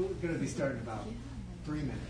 we're going to be starting about three minutes.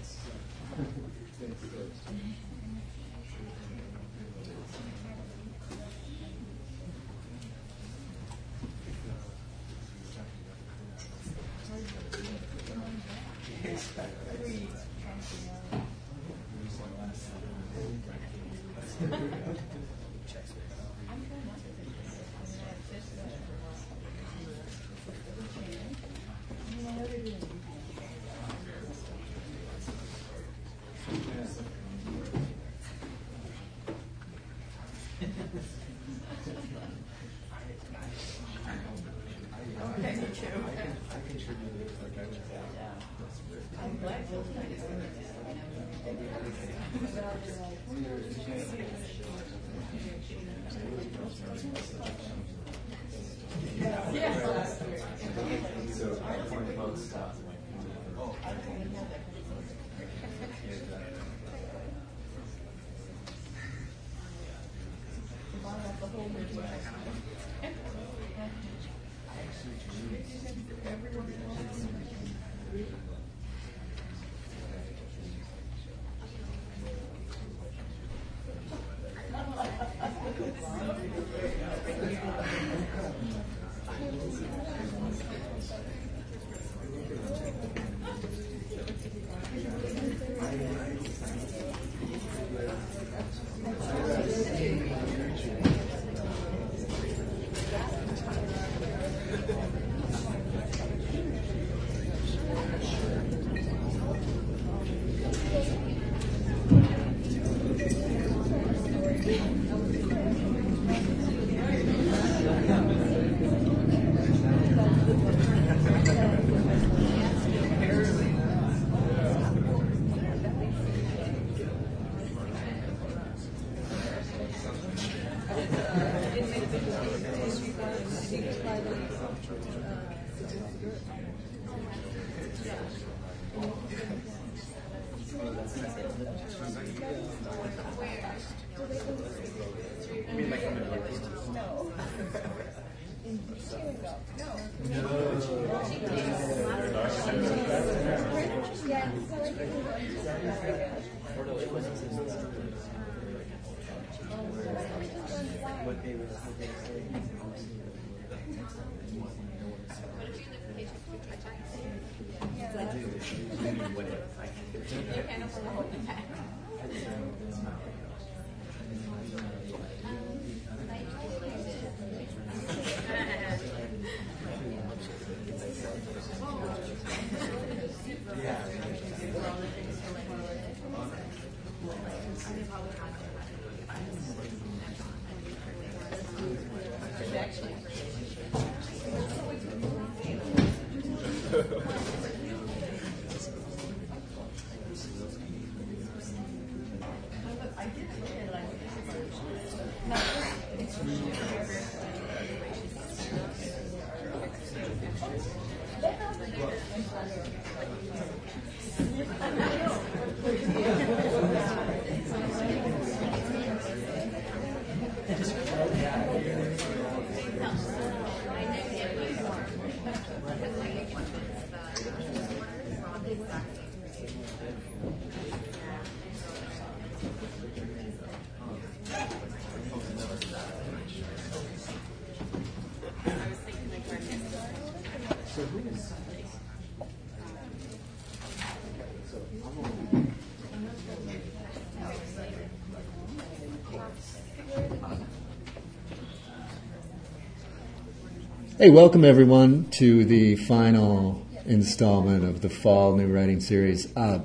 Hey, welcome everyone to the final installment of the Fall New Writing Series. Uh,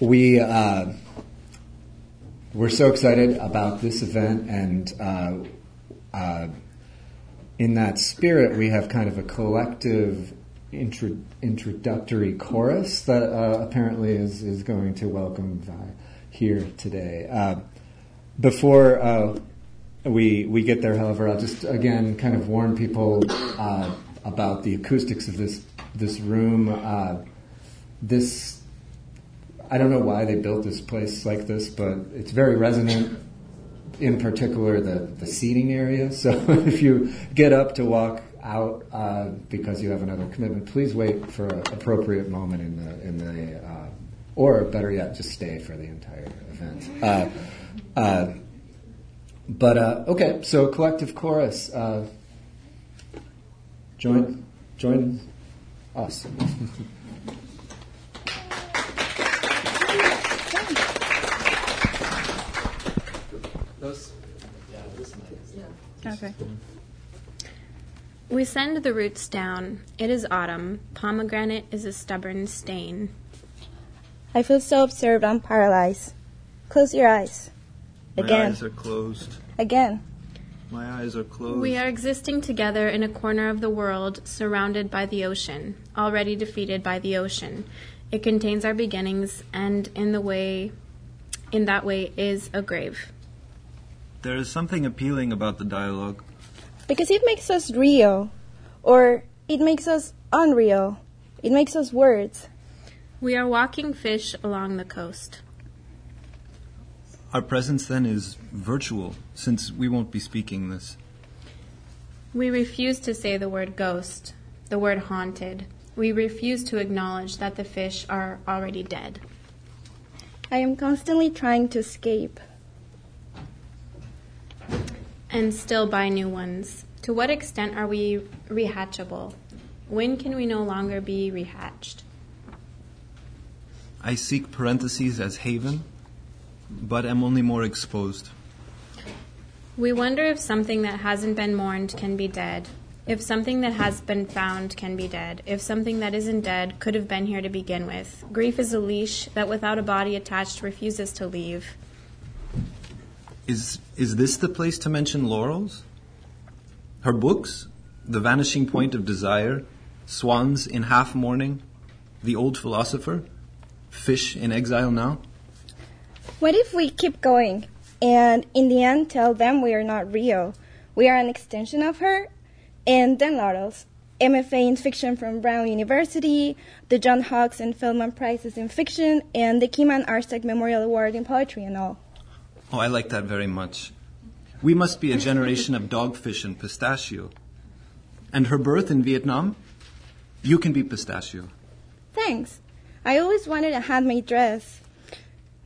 we uh, we're so excited about this event, and uh, uh in that spirit, we have kind of a collective intro- introductory chorus that uh, apparently is is going to welcome here today. Uh, before we we get there. However, I'll just again kind of warn people uh, about the acoustics of this this room. Uh, this I don't know why they built this place like this, but it's very resonant. In particular, the the seating area. So if you get up to walk out uh, because you have another commitment, please wait for an appropriate moment in the in the, uh, or better yet, just stay for the entire event. But uh, okay, so collective chorus, uh, join join us. Okay. We send the roots down. It is autumn. Pomegranate is a stubborn stain. I feel so observed, I'm paralyzed. Close your eyes. Again. My eyes are closed. Again. My eyes are closed. We are existing together in a corner of the world, surrounded by the ocean, already defeated by the ocean. It contains our beginnings, and in the way, in that way, is a grave. There is something appealing about the dialogue. Because it makes us real, or it makes us unreal. It makes us words. We are walking fish along the coast. Our presence then is virtual, since we won't be speaking this. We refuse to say the word ghost, the word haunted. We refuse to acknowledge that the fish are already dead. I am constantly trying to escape. And still buy new ones. To what extent are we rehatchable? When can we no longer be rehatched? I seek parentheses as haven, but am only more exposed. We wonder if something that hasn't been mourned can be dead, if something that has been found can be dead, if something that isn't dead could have been here to begin with. Grief is a leash that, without a body attached, refuses to leave. Is, is this the place to mention Laurels? Her books, The Vanishing Point of Desire, Swans in Half Mourning, The Old Philosopher, Fish in Exile Now? What if we keep going and in the end tell them we are not real? We are an extension of her and then Laurels. MFA in fiction from Brown University, the John Hawkes and Feldman Prizes in fiction, and the Kim Ann Arstark Memorial Award in poetry and all. Oh, I like that very much. We must be a generation of dogfish and pistachio. And her birth in Vietnam? You can be pistachio. Thanks. I always wanted a handmade dress.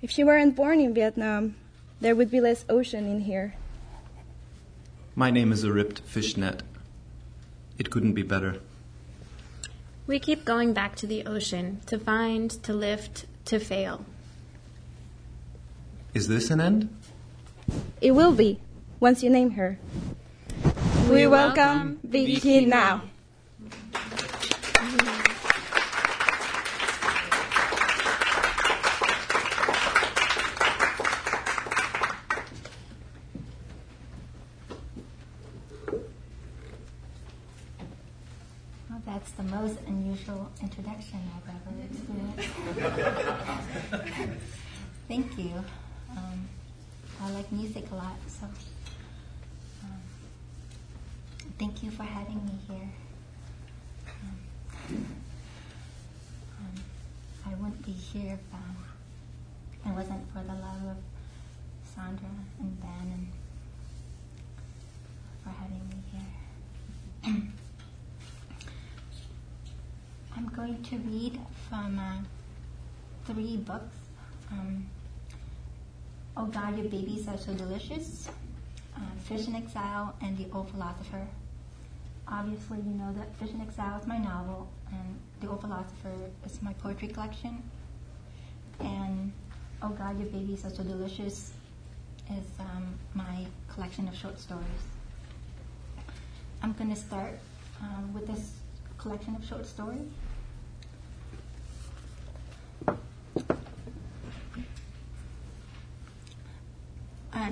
If she weren't born in Vietnam, there would be less ocean in here. My name is a ripped fishnet. It couldn't be better. We keep going back to the ocean to find, to lift, to fail. Is this an end? It will be, once you name her. We We, welcome welcome Vicky Vicky now. Well, that's the most unusual introduction I've ever experienced. Thank you. Um, I like music a lot, so um, thank you for having me here. Um, um, I wouldn't be here if um, it wasn't for the love of Sandra and Ben and for having me here. I'm going to read from uh, three books. Um, oh God, your babies are so delicious. Uh, Fish in Exile and The Old Philosopher. Obviously, you know that Fish in Exile is my novel, and The Old Philosopher is my poetry collection. And Oh God, your babies are so delicious is um, my collection of short stories. I'm going to start um, with this collection of short stories.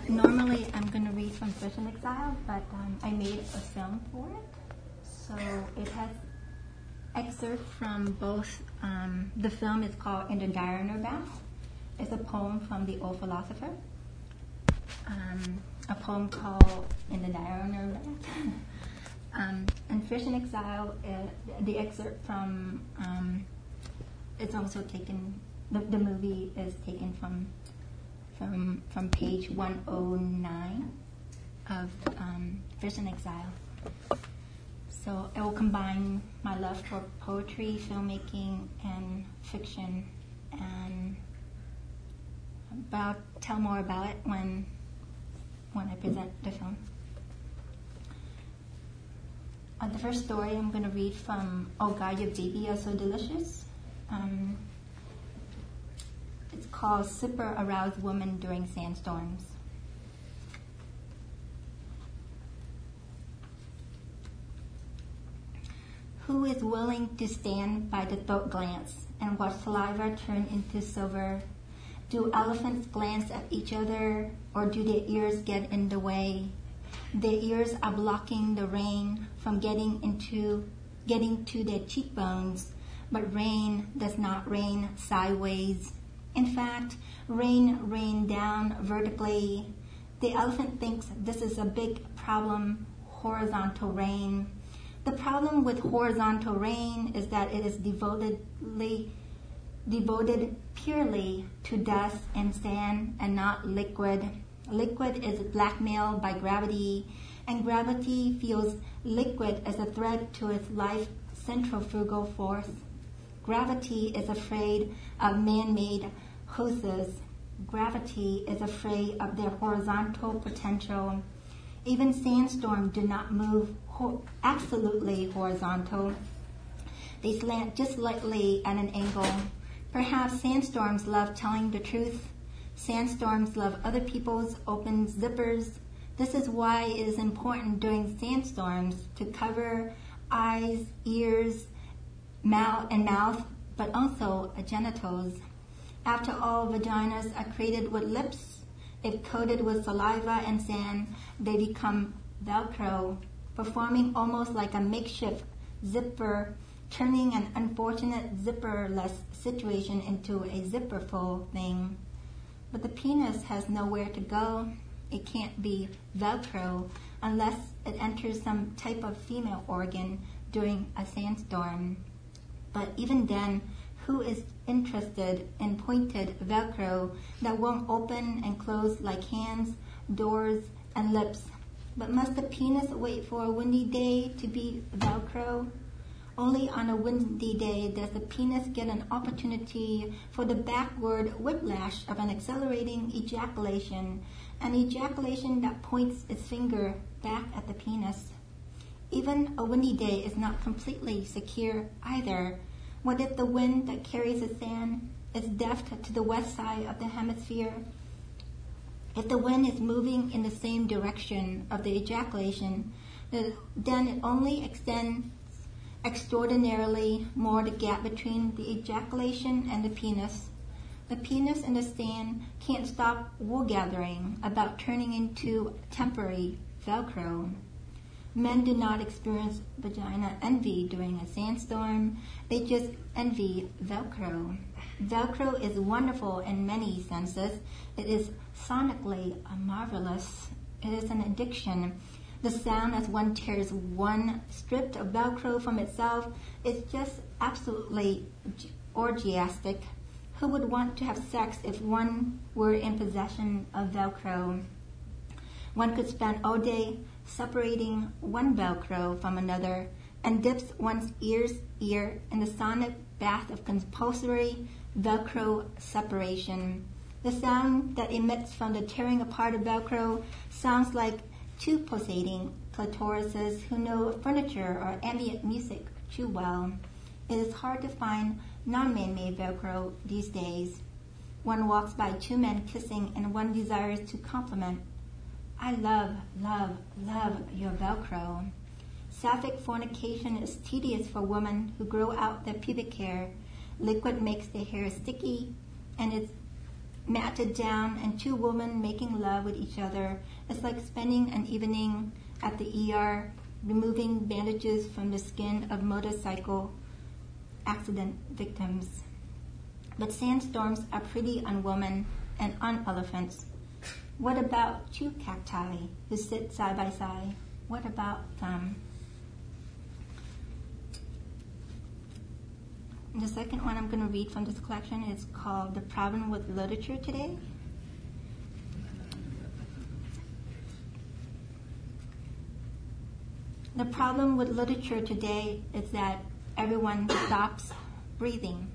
Normally, I'm going to read from Fish in Exile, but um, I made a film for it. So it has excerpts from both. Um, the film is called In the Diurnal Bath. It's a poem from the old philosopher. Um, a poem called In the Diurnal Bath. um, and Fish in Exile, uh, the excerpt from, um, it's also taken, the, the movie is taken from from from page 109 of um, Exile. So it will combine my love for poetry, filmmaking, and fiction. And but I'll tell more about it when when I present the film. Uh, the first story I'm going to read from Oh God, Your Baby Are So Delicious. Um, it's called Super Aroused Woman During Sandstorms. Who is willing to stand by the throat glance and watch saliva turn into silver? Do elephants glance at each other or do their ears get in the way? Their ears are blocking the rain from getting into getting to their cheekbones, but rain does not rain sideways. In fact, rain rain down vertically. The elephant thinks this is a big problem, horizontal rain. The problem with horizontal rain is that it is devotedly devoted purely to dust and sand and not liquid. Liquid is blackmailed by gravity, and gravity feels liquid as a threat to its life centrifugal force. Gravity is afraid of man-made hoses. Gravity is afraid of their horizontal potential. Even sandstorms do not move ho- absolutely horizontal. They slant just slightly at an angle. Perhaps sandstorms love telling the truth. Sandstorms love other people's open zippers. This is why it is important during sandstorms to cover eyes, ears, mouth, and mouth, but also genitals. After all, vaginas are created with lips. If coated with saliva and sand, they become Velcro, performing almost like a makeshift zipper, turning an unfortunate zipperless situation into a zipperful thing. But the penis has nowhere to go. It can't be Velcro unless it enters some type of female organ during a sandstorm. But even then, who is interested in pointed Velcro that won't open and close like hands, doors, and lips? But must the penis wait for a windy day to be Velcro? Only on a windy day does the penis get an opportunity for the backward whiplash of an accelerating ejaculation, an ejaculation that points its finger back at the penis. Even a windy day is not completely secure either. What if the wind that carries the sand is deft to the west side of the hemisphere? If the wind is moving in the same direction of the ejaculation, then it only extends extraordinarily more the gap between the ejaculation and the penis. The penis and the sand can't stop wool gathering about turning into temporary Velcro. Men do not experience vagina envy during a sandstorm. They just envy Velcro. Velcro is wonderful in many senses. It is sonically marvelous. It is an addiction. The sound as one tears one strip of Velcro from itself is just absolutely orgiastic. Who would want to have sex if one were in possession of Velcro? One could spend all day separating one Velcro from another and dips one's ear's ear in the sonic bath of compulsory Velcro separation. The sound that emits from the tearing apart of Velcro sounds like two pulsating clitorises who know furniture or ambient music too well. It is hard to find non-man-made Velcro these days. One walks by two men kissing and one desires to compliment. I love, love, love your Velcro. Sapphic fornication is tedious for women who grow out their pubic hair. Liquid makes the hair sticky and it's matted down and two women making love with each other is like spending an evening at the ER removing bandages from the skin of motorcycle accident victims. But sandstorms are pretty on women and on elephants. What about two cacti who sit side by side? What about them? The second one I'm going to read from this collection is called The Problem with Literature Today. The problem with literature today is that everyone stops breathing.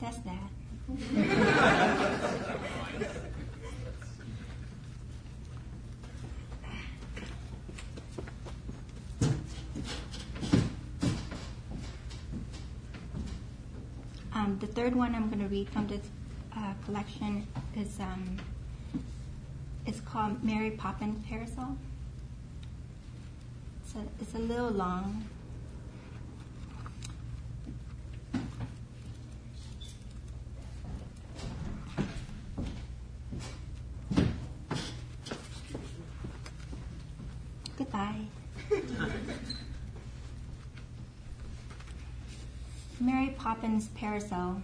That's that. Um, the third one I'm going to read from this uh, collection is um, called Mary Poppins Parasol. A, it's a little long. Goodbye. Mary Poppins Parasol.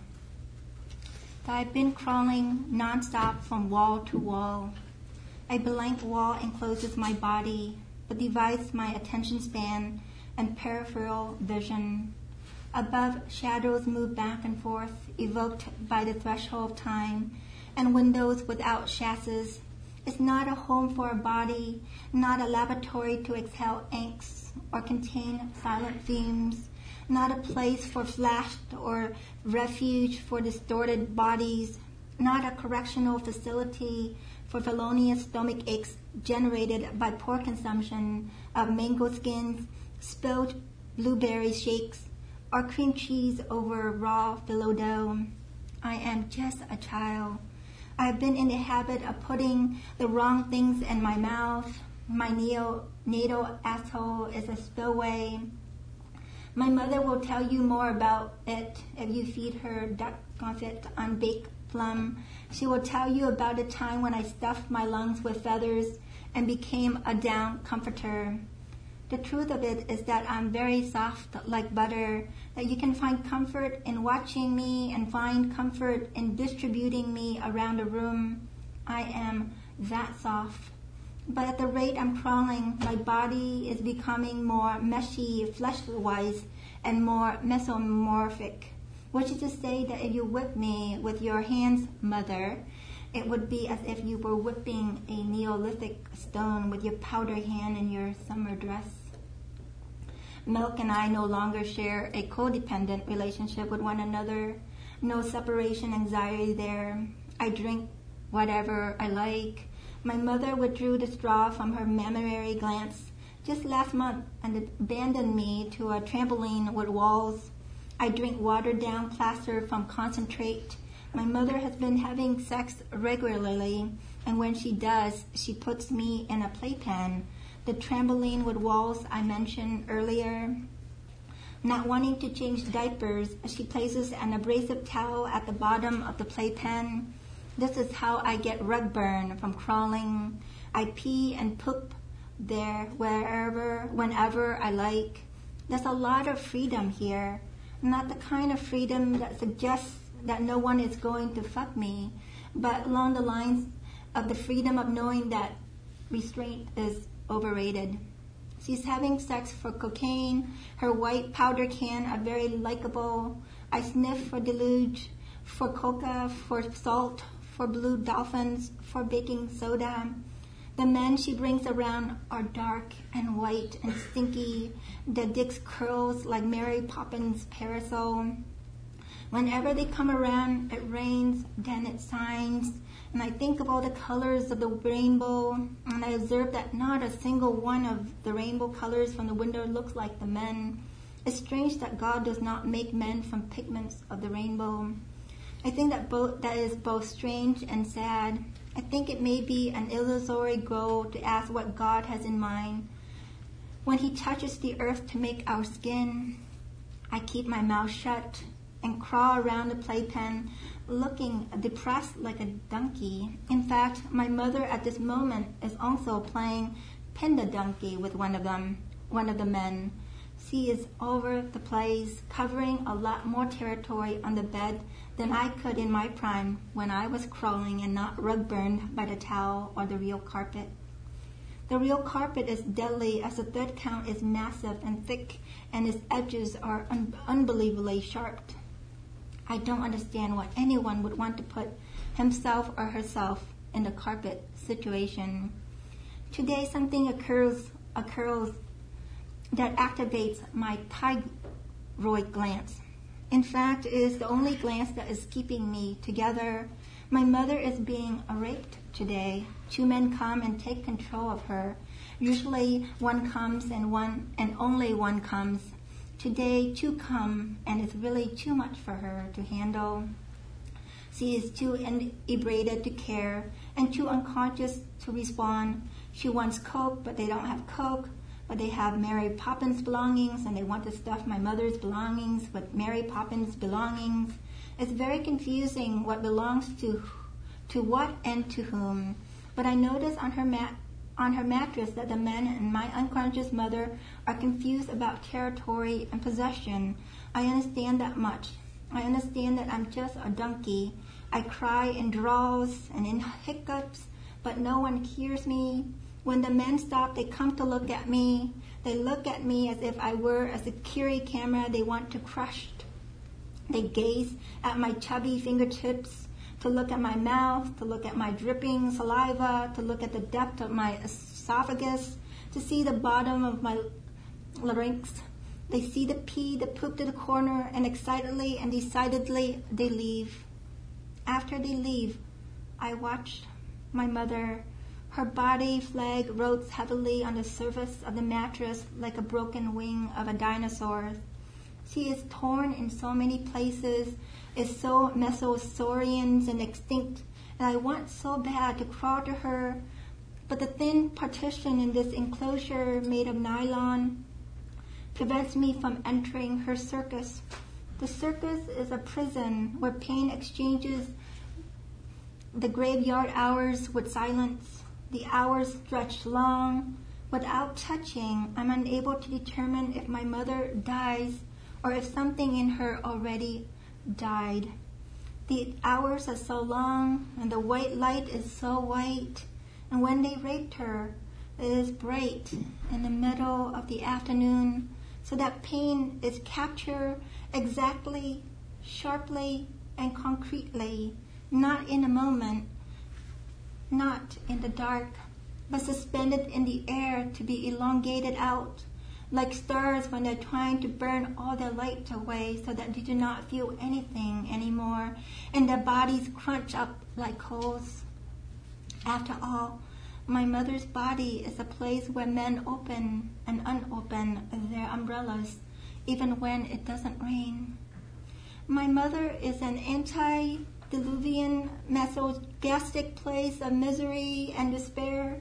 that I've been crawling nonstop from wall to wall. A blank wall encloses my body, but divides my attention span and peripheral vision. Above, shadows move back and forth, evoked by the threshold of time, and windows without chassis. It's not a home for a body, not a laboratory to exhale angst or contain silent fumes not a place for flashed or refuge for distorted bodies, not a correctional facility for felonious stomach aches generated by poor consumption of mango skins, spilled blueberry shakes, or cream cheese over raw phyllo dough. I am just a child. I have been in the habit of putting the wrong things in my mouth. My neonatal asshole is a spillway. My mother will tell you more about it if you feed her duck confit on baked plum. She will tell you about a time when I stuffed my lungs with feathers and became a down comforter. The truth of it is that I'm very soft like butter, that you can find comfort in watching me and find comfort in distributing me around a room. I am that soft. But at the rate I'm crawling, my body is becoming more meshy, flesh-wise, and more mesomorphic. Which is to say that if you whip me with your hands, mother, it would be as if you were whipping a Neolithic stone with your powder hand in your summer dress. Milk and I no longer share a codependent relationship with one another. No separation anxiety there. I drink whatever I like. My mother withdrew the straw from her mammary glands just last month and abandoned me to a trampoline with walls. I drink watered down plaster from concentrate. My mother has been having sex regularly, and when she does, she puts me in a playpen, the trampoline with walls I mentioned earlier. Not wanting to change diapers, she places an abrasive towel at the bottom of the playpen. This is how I get rug burn from crawling. I pee and poop there wherever, whenever I like. There's a lot of freedom here. Not the kind of freedom that suggests that no one is going to fuck me, but along the lines of the freedom of knowing that restraint is overrated. She's having sex for cocaine. Her white powder can are very likable. I sniff for deluge, for coca, for salt, for blue dolphins, for baking soda. The men she brings around are dark and white and stinky. The dicks curls like Mary Poppins' parasol. Whenever they come around, it rains, then it shines. And I think of all the colors of the rainbow, and I observe that not a single one of the rainbow colors from the window looks like the men. It's strange that God does not make men from pigments of the rainbow. I think that both that is both strange and sad. I think it may be an illusory goal to ask what God has in mind when He touches the earth to make our skin. I keep my mouth shut and crawl around the playpen, looking depressed like a donkey. In fact, my mother at this moment is also playing pin the donkey with one of them, one of the men. She is over the place, covering a lot more territory on the bed than I could in my prime when I was crawling and not rug burned by the towel or the real carpet. The real carpet is deadly as the third count is massive and thick and its edges are un- unbelievably sharp. I don't understand why anyone would want to put himself or herself in the carpet situation. Today something occurs occurs that activates my thyroid glands. In fact, is the only glance that is keeping me together. My mother is being raped today. Two men come and take control of her. Usually one comes and one and only one comes. Today two come and it's really too much for her to handle. She is too inebriated to care and too unconscious to respond. She wants Coke, but they don't have Coke but they have Mary Poppins belongings and they want to stuff my mother's belongings with Mary Poppins belongings. It's very confusing what belongs to to what and to whom. But I notice on her mat on her mattress that the men and my unconscious mother are confused about territory and possession. I understand that much. I understand that I'm just a donkey. I cry in drawls and in hiccups, but no one hears me. When the men stop, they come to look at me. They look at me as if I were a security camera they want to crush. They gaze at my chubby fingertips, to look at my mouth, to look at my dripping saliva, to look at the depth of my esophagus, to see the bottom of my larynx. They see the pee, the poop to the corner, and excitedly and decidedly they leave. After they leave, I watch my mother her body flag rots heavily on the surface of the mattress like a broken wing of a dinosaur. She is torn in so many places, is so mesosaurian and extinct, and I want so bad to crawl to her, but the thin partition in this enclosure made of nylon prevents me from entering her circus. The circus is a prison where pain exchanges the graveyard hours with silence. The hours stretch long. Without touching, I'm unable to determine if my mother dies or if something in her already died. The hours are so long and the white light is so white. And when they raped her, it is bright in the middle of the afternoon so that pain is captured exactly, sharply, and concretely, not in a moment, not in the dark, but suspended in the air to be elongated out, like stars when they're trying to burn all their light away so that they do not feel anything anymore, and their bodies crunch up like coals. After all, my mother's body is a place where men open and unopen their umbrellas, even when it doesn't rain. My mother is an anti diluvian, masochistic place of misery and despair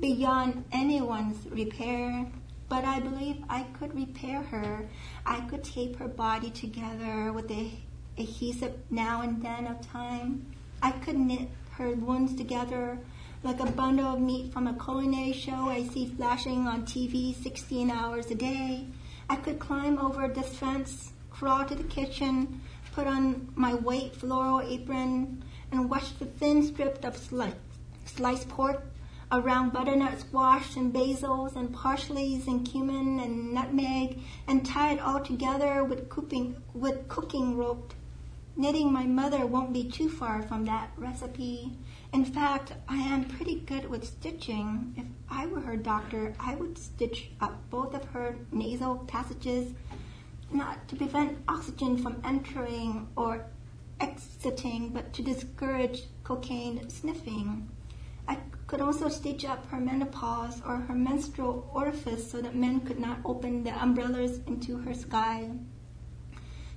beyond anyone's repair. But I believe I could repair her. I could tape her body together with the adhesive now and then of time. I could knit her wounds together like a bundle of meat from a culinary show I see flashing on TV 16 hours a day. I could climb over this fence, crawl to the kitchen, put on my white floral apron and wash the thin strip of sliced pork around butternut squash and basils and parsleys and cumin and nutmeg and tie it all together with cooking, with cooking rope. Knitting my mother won't be too far from that recipe. In fact, I am pretty good with stitching. If I were her doctor, I would stitch up both of her nasal passages not to prevent oxygen from entering or exiting, but to discourage cocaine sniffing. I could also stitch up her menopause or her menstrual orifice so that men could not open their umbrellas into her sky.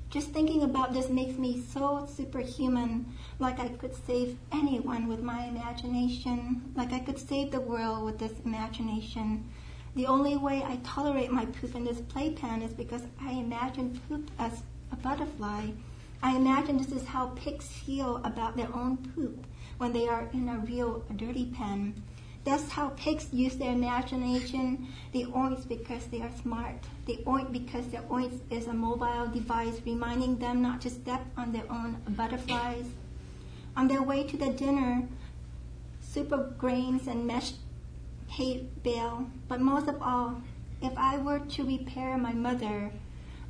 Just thinking about this makes me so superhuman, like I could save anyone with my imagination, like I could save the world with this imagination. The only way I tolerate my poop in this playpen is because I imagine poop as a butterfly. I imagine this is how pigs feel about their own poop when they are in a real dirty pen. That's how pigs use their imagination. They oint because they are smart. They oint because their oint is a mobile device reminding them not to step on their own butterflies. On their way to the dinner, soup of grains and mashed hate Bill, but most of all, if I were to repair my mother,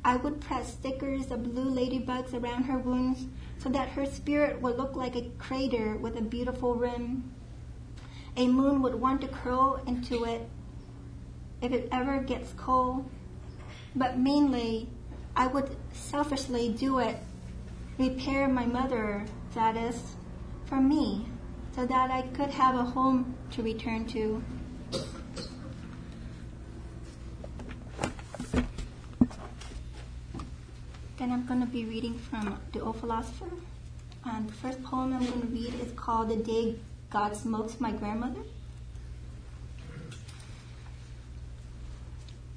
I would press stickers of blue ladybugs around her wounds so that her spirit would look like a crater with a beautiful rim. A moon would want to curl into it if it ever gets cold. But mainly, I would selfishly do it, repair my mother, that is, for me, so that I could have a home to return to. Then I'm going to be reading from The Old Philosopher. And the first poem I'm going to read is called The Day God Smokes My Grandmother.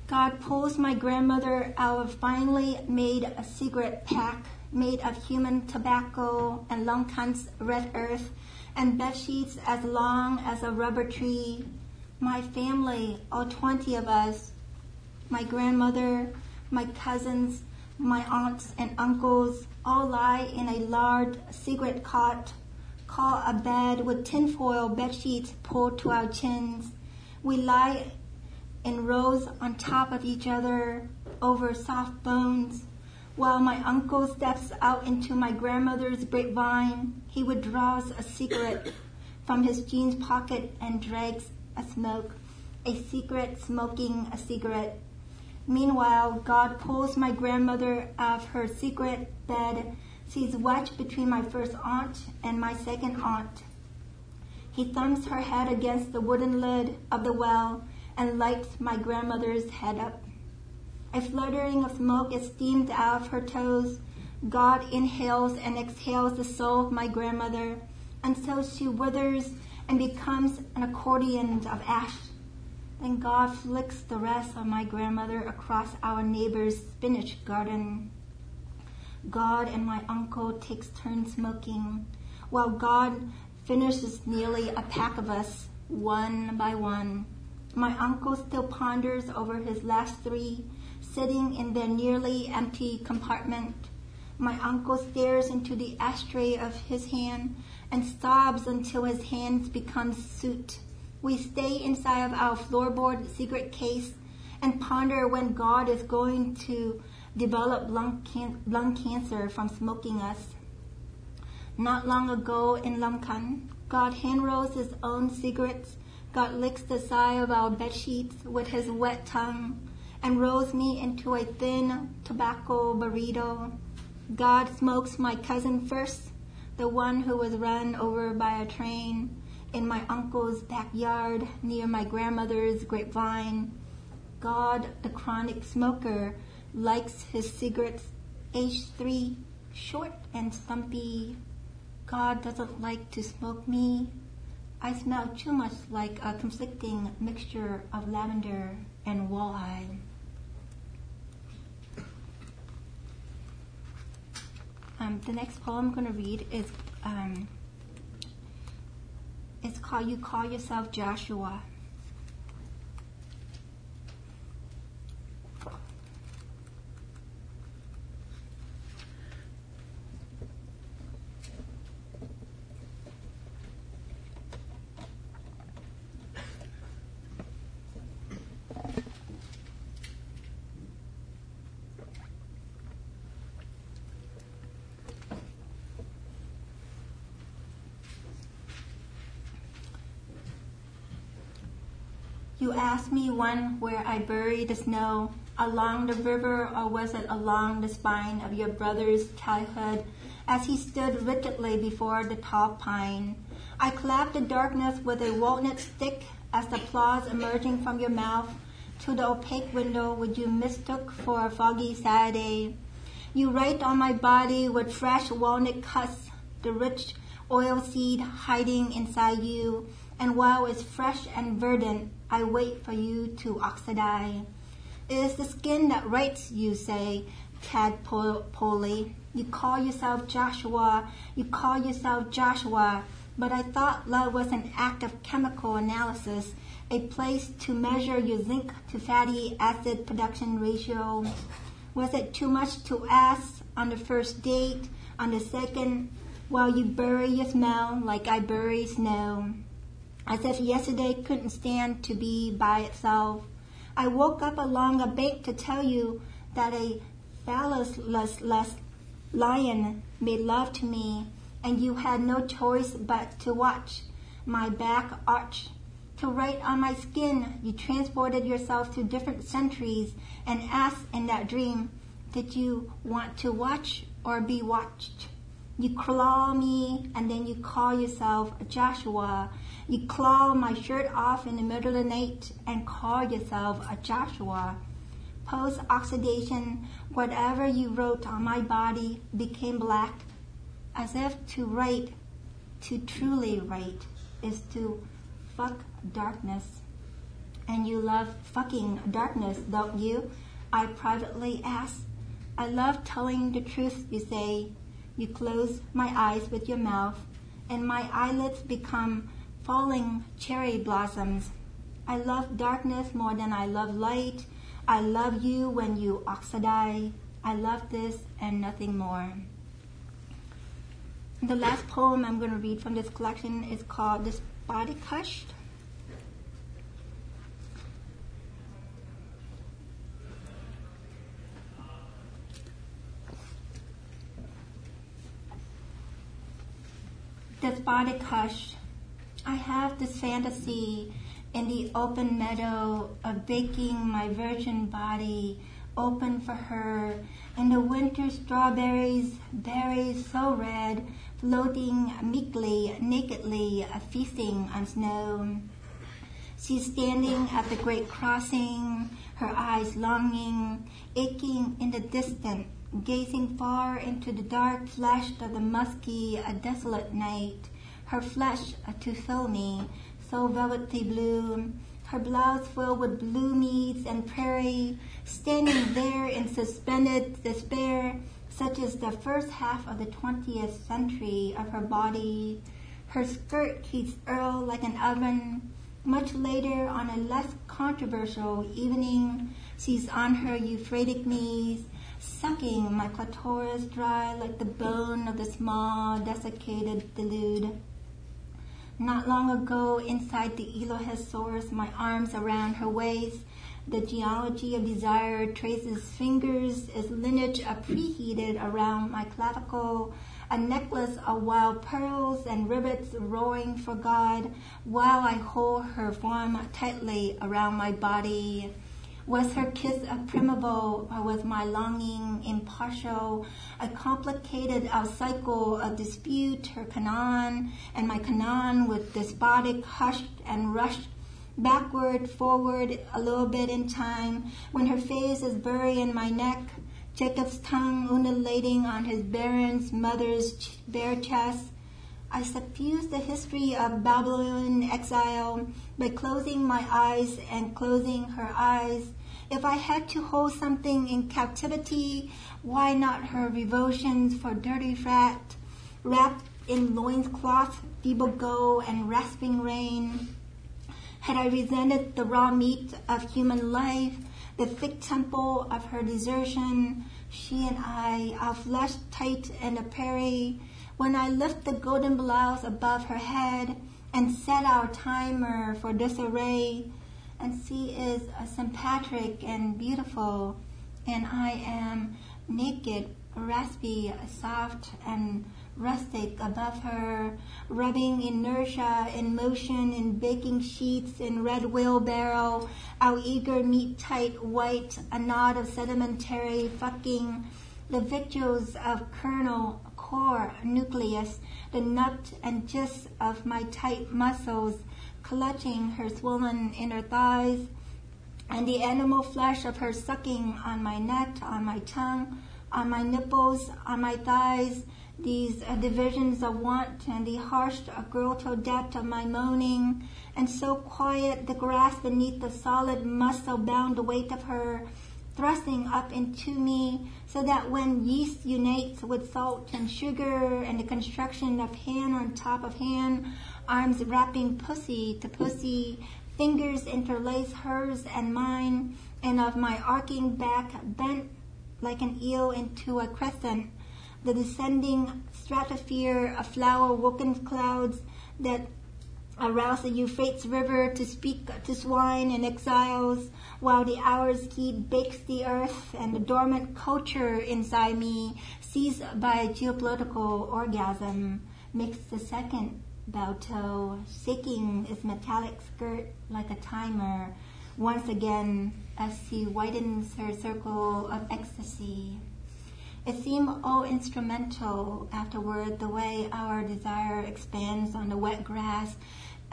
God pulls my grandmother out of finely made a cigarette pack made of human tobacco and long Longkant's red earth and bed sheets as long as a rubber tree. My family, all 20 of us, my grandmother, my cousins, my aunts and uncles, all lie in a large cigarette cot called a bed with tinfoil bed sheets pulled to our chins. We lie in rows on top of each other over soft bones. While my uncle steps out into my grandmother's grapevine, he withdraws a cigarette from his jeans pocket and drags a smoke, a secret smoking a cigarette. Meanwhile, God pulls my grandmother out of her secret bed. She's wedged between my first aunt and my second aunt. He thumps her head against the wooden lid of the well and lights my grandmother's head up. A fluttering of smoke is steamed out of her toes. God inhales and exhales the soul of my grandmother until she withers and becomes an accordion of ash. Then God flicks the rest of my grandmother across our neighbor's spinach garden. God and my uncle takes turns smoking, while God finishes nearly a pack of us, one by one. My uncle still ponders over his last three, sitting in their nearly empty compartment. My uncle stares into the ashtray of his hand and sobs until his hands become soot. We stay inside of our floorboard secret case and ponder when God is going to develop lung, can- lung cancer from smoking us. Not long ago in Long Khanh, God hand rolls his own cigarettes God licks the side of our bed sheets with his wet tongue and rolls me into a thin tobacco burrito. God smokes my cousin first, the one who was run over by a train in my uncle's backyard near my grandmother's grapevine. God, the chronic smoker, likes his cigarettes H3, short and stumpy. God doesn't like to smoke me. I smell too much like a conflicting mixture of lavender and walleye. Um, the next poem I'm going to read is um, it's called "You Call Yourself Joshua." You asked me when where I buried the snow, along the river or was it along the spine of your brother's childhood as he stood rigidly before the tall pine. I clapped the darkness with a walnut stick as the applause emerging from your mouth to the opaque window which you mistook for a foggy Saturday. You write on my body with fresh walnut cuts, the rich oil seed hiding inside you, and while it's fresh and verdant, I wait for you to oxidize. It is the skin that writes, you say, tadpolely. You call yourself Joshua, you call yourself Joshua, but I thought love was an act of chemical analysis, a place to measure your zinc to fatty acid production ratio. Was it too much to ask on the first date, on the second, while you bury your smell like I bury snow? As if yesterday couldn't stand to be by itself. I woke up along a bank to tell you that a phallusless lion made love to me, and you had no choice but to watch my back arch To write on my skin, you transported yourself to different centuries and asked in that dream, did you want to watch or be watched? You claw me and then you call yourself Joshua. You claw my shirt off in the middle of the night and call yourself a Joshua. Post oxidation, whatever you wrote on my body became black, as if to write, to truly write, is to fuck darkness. And you love fucking darkness, don't you? I privately ask. I love telling the truth, you say. You close my eyes with your mouth, and my eyelids become falling cherry blossoms. I love darkness more than I love light. I love you when you oxidize. I love this and nothing more. The last poem I'm going to read from this collection is called Despotic Hush. Despotic hush. I have this fantasy in the open meadow of baking my virgin body open for her and the winter strawberries, berries so red, floating meekly, nakedly, uh, feasting on snow. She's standing at the great crossing, her eyes longing, aching in the distant, gazing far into the dark flesh of the musky, a desolate night, her flesh to fill me, so velvety blue, her blouse filled with blue meads and prairie, standing there in suspended despair, such as the first half of the 20th century of her body. Her skirt heats Earl like an oven. Much later, on a less controversial evening, she's on her Euphratic knees, sucking my clitoris dry like the bone of the small, desiccated delude. Not long ago, inside the Elohis source, my arms around her waist, the geology of desire traces fingers as lineage are preheated around my clavicle, a necklace of wild pearls and rivets roaring for God, while I hold her form tightly around my body. Was her kiss a primeval, or was my longing impartial? A complicated cycle of dispute, her Canaan, and my Canaan with despotic hushed and rushed backward, forward, a little bit in time, when her face is buried in my neck, Jacob's tongue undulating on his barren mother's bare chest. I suffuse the history of Babylonian exile by closing my eyes and closing her eyes. If I had to hold something in captivity, why not her revulsions for dirty fat, wrapped in loincloth, feeble go, and rasping rain? Had I resented the raw meat of human life, the thick temple of her desertion, she and I, our flesh tight and a prairie, when I lift the golden blouse above her head and set our timer for disarray, and she is. Patrick and beautiful, and I am naked, raspy, soft, and rustic above her, rubbing inertia in motion in baking sheets in red wheelbarrow, our eager meat tight white, a knot of sedimentary fucking, the victuals of kernel, core, nucleus, the nut and gist of my tight muscles, clutching her swollen inner thighs, and the animal flesh of her sucking on my neck, on my tongue, on my nipples, on my thighs, these uh, divisions of want and the harsh grotto depth of my moaning, and so quiet the grass beneath the solid muscle bound weight of her, thrusting up into me, so that when yeast unites with salt and sugar and the construction of hand on top of hand, arms wrapping pussy to pussy, fingers interlace hers and mine, and of my arcing back bent like an eel into a crescent, the descending stratosphere of flower woken clouds that arouse the Euphrates River to speak to swine and exiles, while the hour's heat bakes the earth and the dormant culture inside me, seized by geopolitical orgasm, makes the second Balto, shaking its metallic skirt like a timer, once again as she widens her circle of ecstasy. It seemed all instrumental afterward, the way our desire expands on the wet grass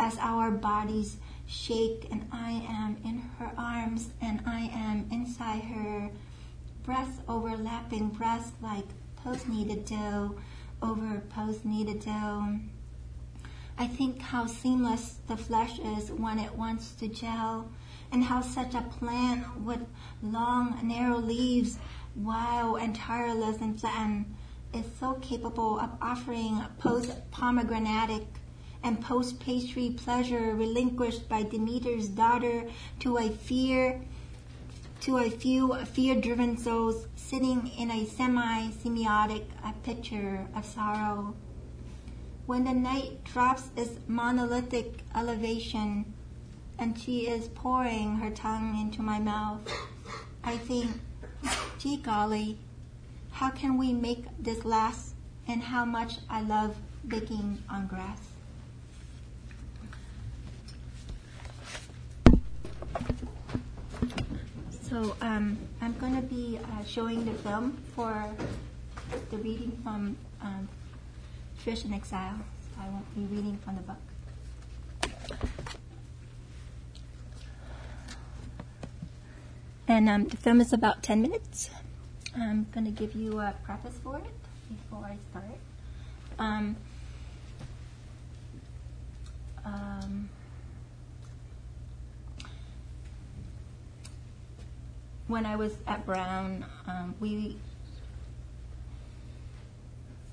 as our bodies shake, and I am in her arms and I am inside her, breasts overlapping breasts like post kneaded dough over post kneaded dough. I think how seamless the flesh is when it wants to gel, and how such a plant with long, narrow leaves, wild and tireless and flattened, is so capable of offering post pomegranate and post pastry pleasure relinquished by Demeter's daughter to a fear to a few fear-driven souls sitting in a semi-semiotic picture of sorrow. When the night drops its monolithic elevation and she is pouring her tongue into my mouth, I think, gee golly, how can we make this last and how much I love baking on grass. So um, I'm going to be uh, showing the film for the reading from um, Fish in Exile. So I won't be reading from the book. And um, the film is about 10 minutes. I'm going to give you a preface for it before I start. Um, when I was at Brown, um, we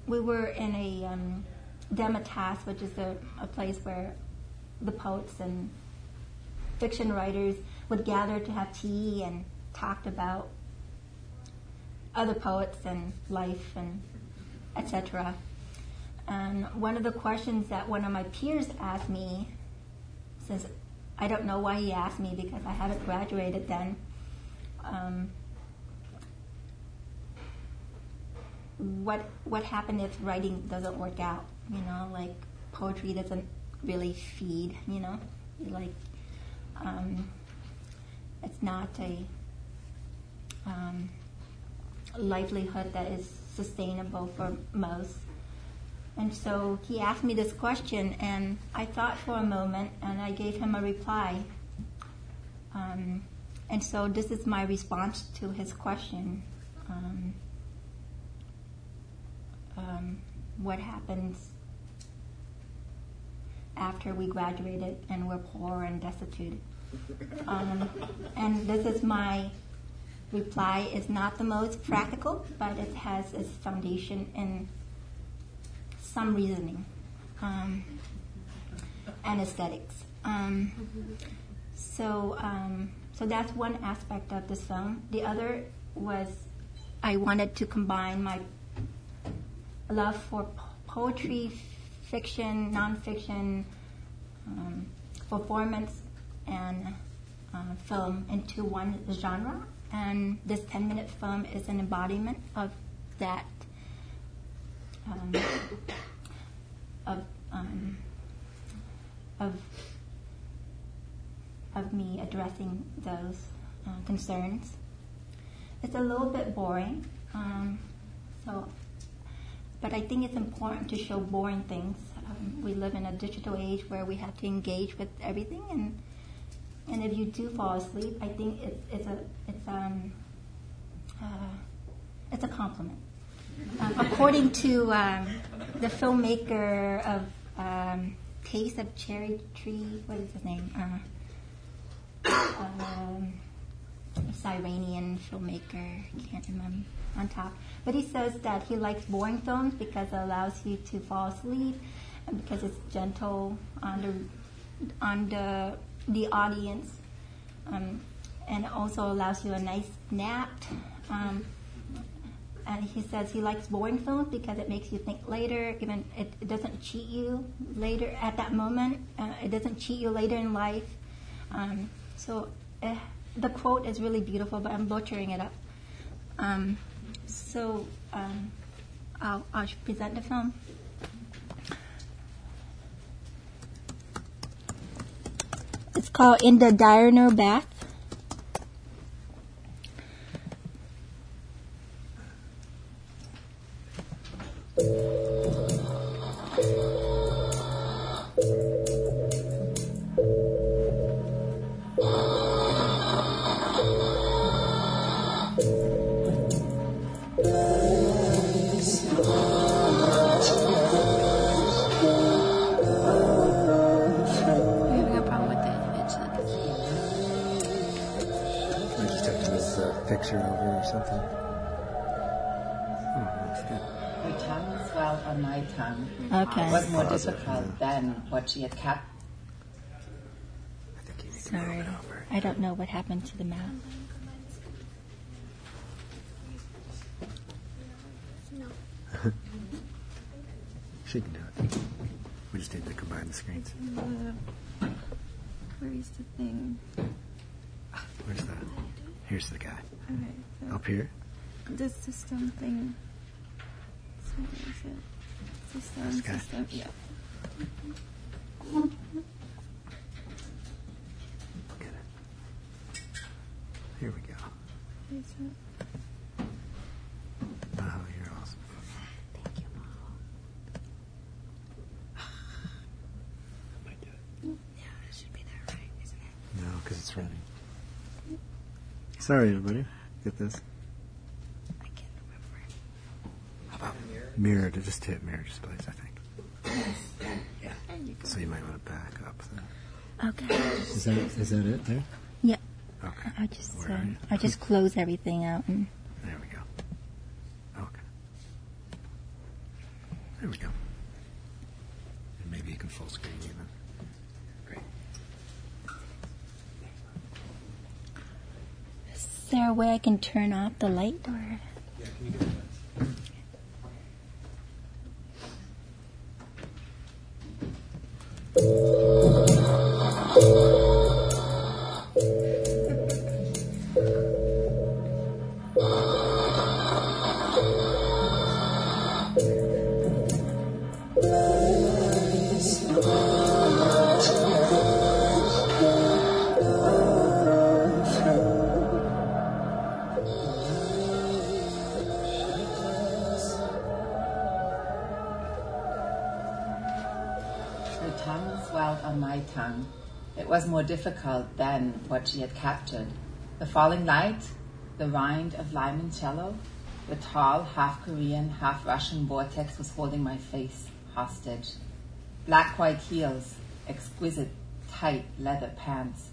we were in a um, which is a, a place where the poets and fiction writers would gather to have tea and talked about other poets and life and etc. And one of the questions that one of my peers asked me, since I don't know why he asked me because I haven't graduated then, um, what what happened if writing doesn't work out? You know, like poetry doesn't really feed. You know, like um, it's not a um, livelihood that is sustainable for most. And so he asked me this question, and I thought for a moment, and I gave him a reply. Um, and so this is my response to his question. Um, um, what happens after we graduated and we're poor and destitute? Um, and this is my reply. It's not the most practical, but it has its foundation in some reasoning um, and aesthetics. Um, so, um, so that's one aspect of the film. The other was I wanted to combine my love for po- poetry, fiction, nonfiction, um, performance, and uh, film into one genre. And this 10 minute film is an embodiment of that, um, of, um, of, of me addressing those uh, concerns. It's a little bit boring, um, so but I think it's important to show boring things. Um, we live in a digital age where we have to engage with everything, and and if you do fall asleep, I think it's it's a it's um uh, it's a compliment. Um, according to um, the filmmaker of um, Taste of Cherry Tree, what is his name? Uh, um, Iranian filmmaker, can't remember on top. But he says that he likes boring films because it allows you to fall asleep and because it's gentle on the on the the audience, um, and also allows you a nice nap. Um, and he says he likes boring films because it makes you think later. Even it, it doesn't cheat you later at that moment. Uh, it doesn't cheat you later in life. Um, so eh, the quote is really beautiful, but I'm butchering it up. Um, so um, I'll, I'll present the film. It's called In the Diurnal Bath. She had kept. I think you need to Sorry. move it over. I don't know what happened to the mouth. She can do it. We just need to combine the screens. Where's the thing? Where's the? Here's the guy. Okay, Up here. the system thing. So where is it? System, This guy? system, yeah. Look at it. Here we go. Where's it? Oh, you're awesome. Thank you, Mom. Might do it. Yeah, it should be there, right? Isn't it? No, because it's running. Sorry, everybody. Get this. I can't remember. How about mirror to just hit mirror displays? I think. Yeah. You. So you might want to back up. Then. Okay. Is that is that it there? Yeah. Okay. I just are um, you? I just close everything out and There we go. Okay. There we go. And maybe you can full screen even. Great. is there a way I can turn off the light or Her difficult than what she had captured. The falling light, the rind of limoncello, the tall, half Korean, half Russian vortex was holding my face hostage. Black white heels, exquisite, tight leather pants.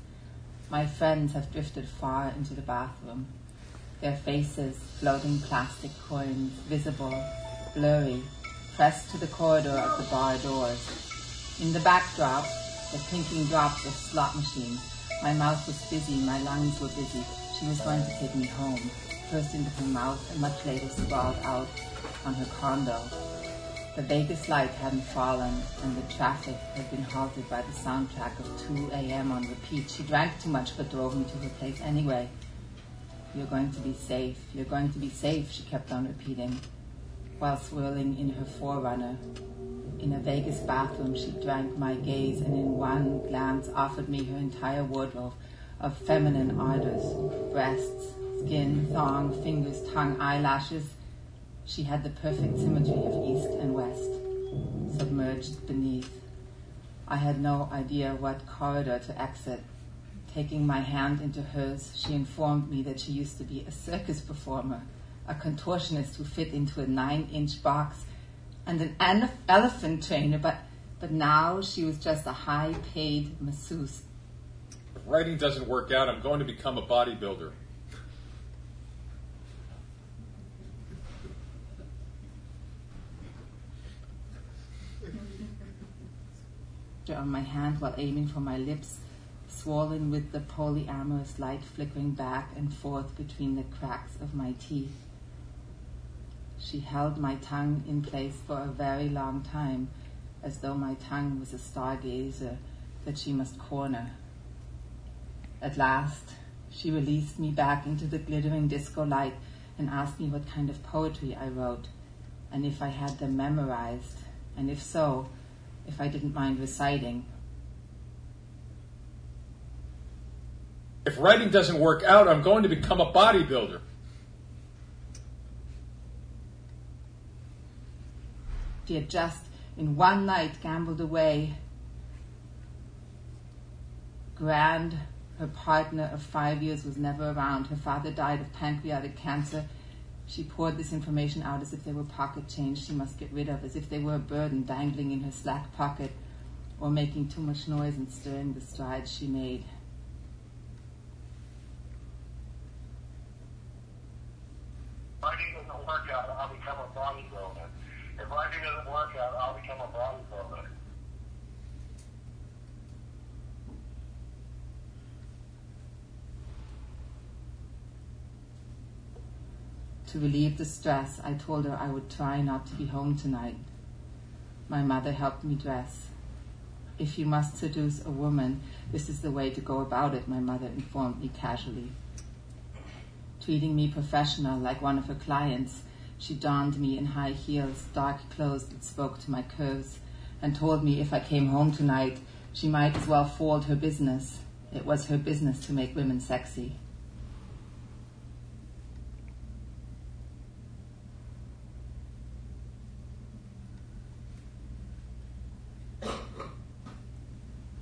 My friends have drifted far into the bathroom. Their faces, floating plastic coins, visible, blurry, pressed to the corridor of the bar doors. In the backdrop, the clinking drops of slot machines. My mouth was busy, my lungs were busy. She was going to take me home, first into her mouth and much later sprawled out on her condo. The Vegas light hadn't fallen, and the traffic had been halted by the soundtrack of 2 a.m. on repeat. She drank too much but drove me to her place anyway. You're going to be safe. You're going to be safe, she kept on repeating, while swirling in her forerunner. In a Vegas bathroom, she drank my gaze and in one glance offered me her entire wardrobe of feminine ardors breasts, skin, thong, fingers, tongue, eyelashes. She had the perfect symmetry of east and west, submerged beneath. I had no idea what corridor to exit. Taking my hand into hers, she informed me that she used to be a circus performer, a contortionist who fit into a nine inch box, and an elephant trainer, but, but now she was just a high paid masseuse. If writing doesn't work out, I'm going to become a bodybuilder. on my hand while aiming for my lips, swollen with the polyamorous light flickering back and forth between the cracks of my teeth. She held my tongue in place for a very long time, as though my tongue was a stargazer that she must corner. At last, she released me back into the glittering disco light and asked me what kind of poetry I wrote, and if I had them memorized, and if so, if I didn't mind reciting. If writing doesn't work out, I'm going to become a bodybuilder. She had just, in one night, gambled away. Grand, her partner of five years, was never around. Her father died of pancreatic cancer. She poured this information out as if they were pocket change she must get rid of, as if they were a burden dangling in her slack pocket or making too much noise and stirring the strides she made. doesn't work out, I'll become a bodybuilder. If doesn't work out, I'll become a. To relieve the stress, I told her I would try not to be home tonight. My mother helped me dress. If you must seduce a woman, this is the way to go about it, my mother informed me casually. Treating me professional like one of her clients, she donned me in high heels, dark clothes that spoke to my curves, and told me if I came home tonight, she might as well fold her business. It was her business to make women sexy.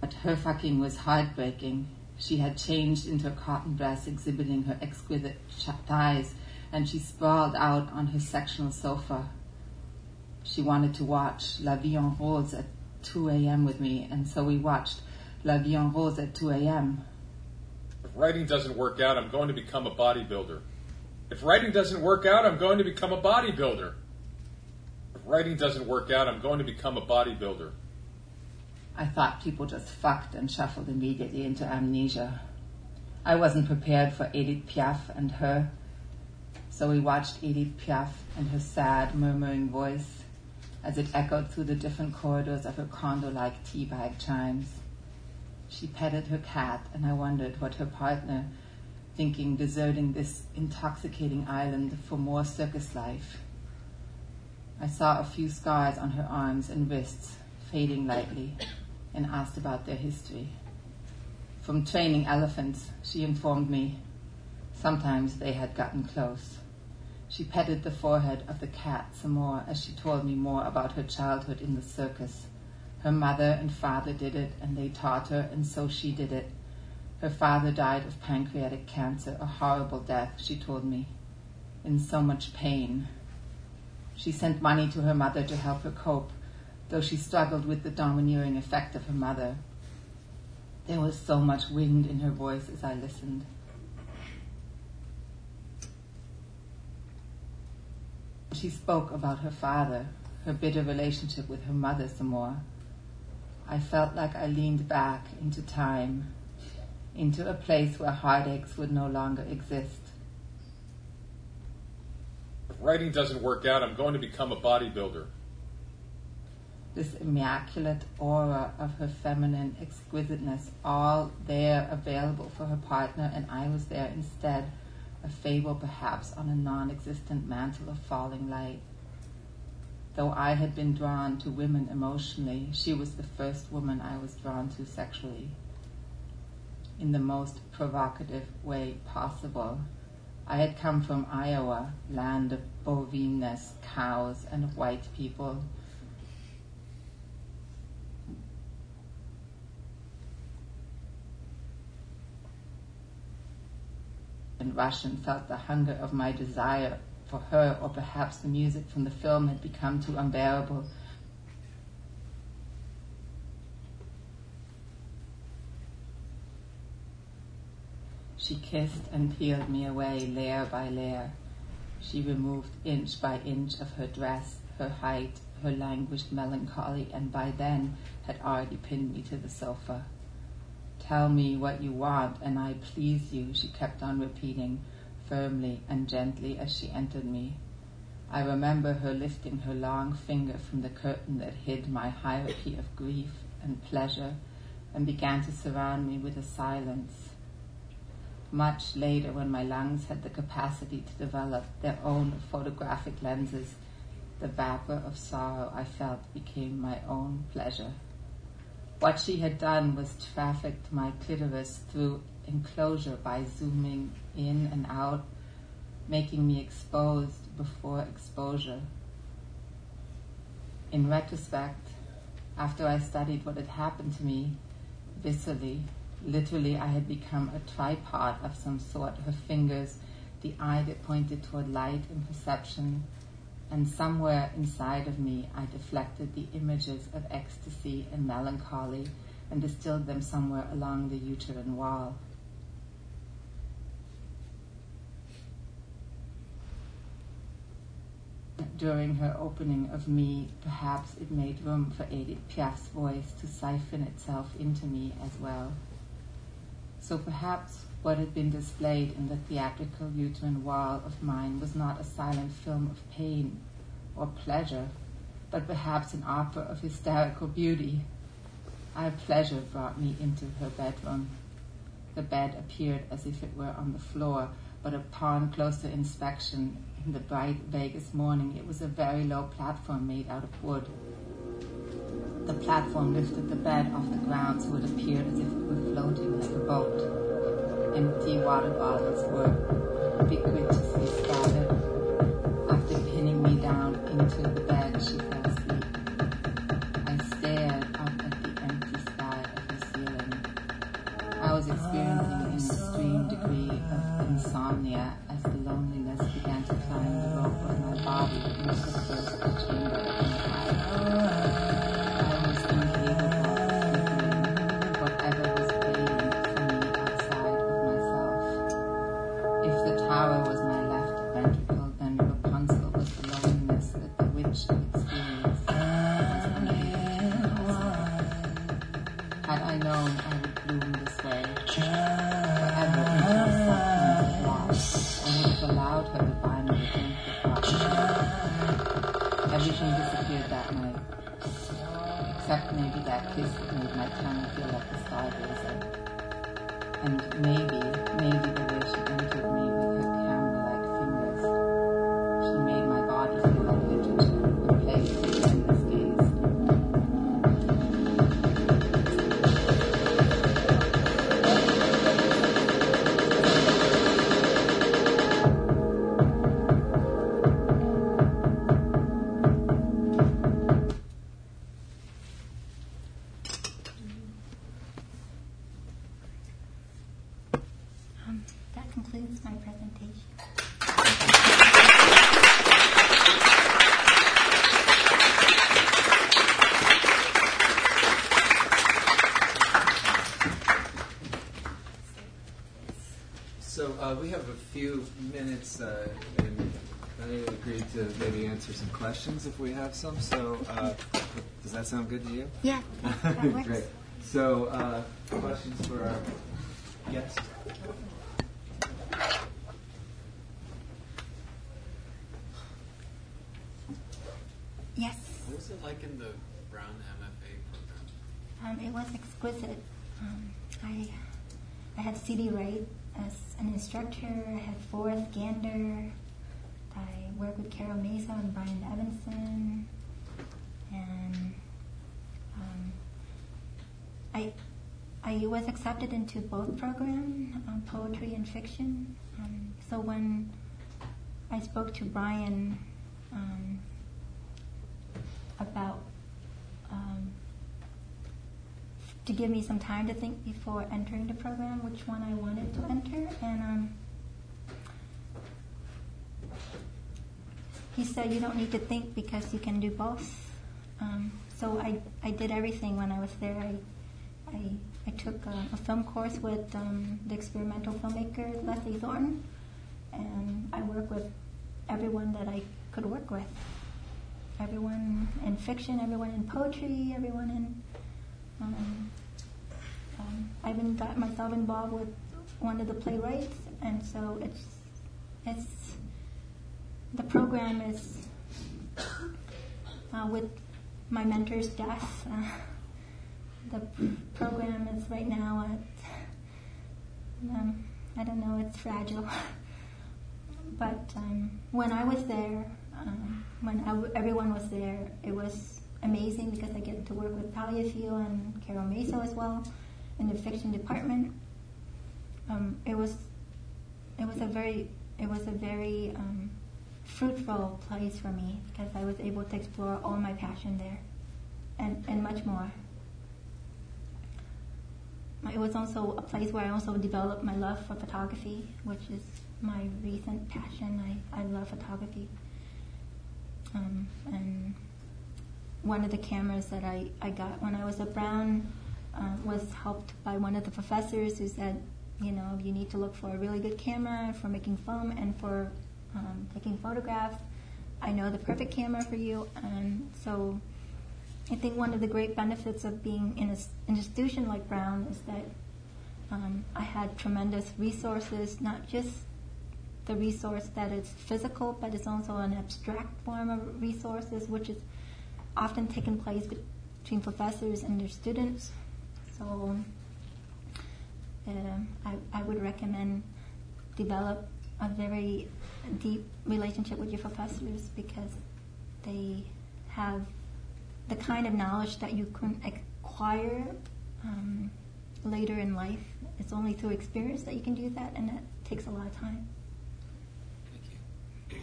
But her fucking was heartbreaking. She had changed into a cotton dress exhibiting her exquisite thighs, and she sprawled out on her sectional sofa. She wanted to watch La Vie en Rose at 2 a.m. with me, and so we watched La Vie en Rose at 2 a.m. If writing doesn't work out, I'm going to become a bodybuilder. If writing doesn't work out, I'm going to become a bodybuilder. If writing doesn't work out, I'm going to become a bodybuilder. I thought people just fucked and shuffled immediately into amnesia. I wasn't prepared for Edith Piaf and her, so we watched Edith Piaf and her sad, murmuring voice as it echoed through the different corridors of her condo like teabag chimes. She petted her cat, and I wondered what her partner, thinking deserting this intoxicating island for more circus life. I saw a few scars on her arms and wrists, fading lightly, and asked about their history. From training elephants, she informed me. Sometimes they had gotten close. She patted the forehead of the cat some more as she told me more about her childhood in the circus. Her mother and father did it, and they taught her, and so she did it. Her father died of pancreatic cancer, a horrible death, she told me, in so much pain. She sent money to her mother to help her cope, though she struggled with the domineering effect of her mother. There was so much wind in her voice as I listened. She spoke about her father, her bitter relationship with her mother some more. I felt like I leaned back into time, into a place where heartaches would no longer exist. If writing doesn't work out, I'm going to become a bodybuilder. This immaculate aura of her feminine exquisiteness, all there available for her partner, and I was there instead, a fable perhaps on a non existent mantle of falling light. Though I had been drawn to women emotionally, she was the first woman I was drawn to sexually. In the most provocative way possible. I had come from Iowa, land of bovineness, cows, and white people. And Russian felt the hunger of my desire for her, or perhaps the music from the film had become too unbearable. She kissed and peeled me away layer by layer. She removed inch by inch of her dress, her height, her languished melancholy, and by then had already pinned me to the sofa. Tell me what you want, and I please you, she kept on repeating, firmly and gently as she entered me. I remember her lifting her long finger from the curtain that hid my hierarchy of grief and pleasure and began to surround me with a silence. Much later, when my lungs had the capacity to develop their own photographic lenses, the vapor of sorrow I felt became my own pleasure. What she had done was trafficked my clitoris through enclosure by zooming in and out, making me exposed before exposure. In retrospect, after I studied what had happened to me, viscerally, literally, I had become a tripod of some sort, her fingers, the eye that pointed toward light and perception, and somewhere inside of me, I deflected the images of ecstasy and melancholy and distilled them somewhere along the uterine wall. During her opening of me, perhaps it made room for Edith Piaf's voice to siphon itself into me as well. So perhaps what had been displayed in the theatrical uterine wall of mine was not a silent film of pain or pleasure, but perhaps an opera of hysterical beauty. Our pleasure brought me into her bedroom. The bed appeared as if it were on the floor, but upon closer inspection, in the bright Vegas morning, it was a very low platform made out of wood. The platform lifted the bed off the ground so it appeared as if it were floating like a boat. Empty water bottles were ubiquitously scattered. To maybe answer some questions if we have some. So uh, does that sound good to you? Yeah, that works. Great. So uh, questions for our guest? Yes, What was it like in the Brown MFA program? um, it was exquisite. Um, I, I had CD Wright as an instructor. I had Forrest Gander. I work with Carole Maso and Brian Evenson. And um, I, I was accepted into both programs, um, poetry and fiction. Um, so when I spoke to Brian um, about um, to give me some time to think before entering the program which one I wanted to enter and um, he said you don't need to think because you can do both um, so I, I did everything when I was there I, I, I took a, a film course with um, the experimental filmmaker Leslie Thornton and I work with everyone that I could work with everyone in fiction, everyone in poetry, everyone in. Um, um, I even got myself involved with one of the playwrights, and so it's it's the program is uh, with my mentor's death. Uh, the program is right now at um, I don't know, it's fragile. but um, when I was there, um, when everyone was there, it was amazing because I get to work with Thalia Field and Carole Maso as well in the fiction department. um, it was it was a very it was a very um, fruitful place for me because I was able to explore all my passion there, and and much more. It was also a place where I also developed my love for photography, which is my recent passion. I, I love photography. Um, and one of the cameras that I, I got when I was at Brown uh, was helped by one of the professors who said, you know, you need to look for a really good camera for making film and for um, taking photographs. I know the perfect camera for you. And so I think one of the great benefits of being in an institution like Brown is that um, I had tremendous resources, not just the resource that is physical, but it's also an abstract form of resources, which is often taken place between professors and their students. So uh, I, I would recommend develop a very deep relationship with your professors because they have the kind of knowledge that you can acquire um, later in life. It's only through experience that you can do that, and that takes a lot of time. Thank you.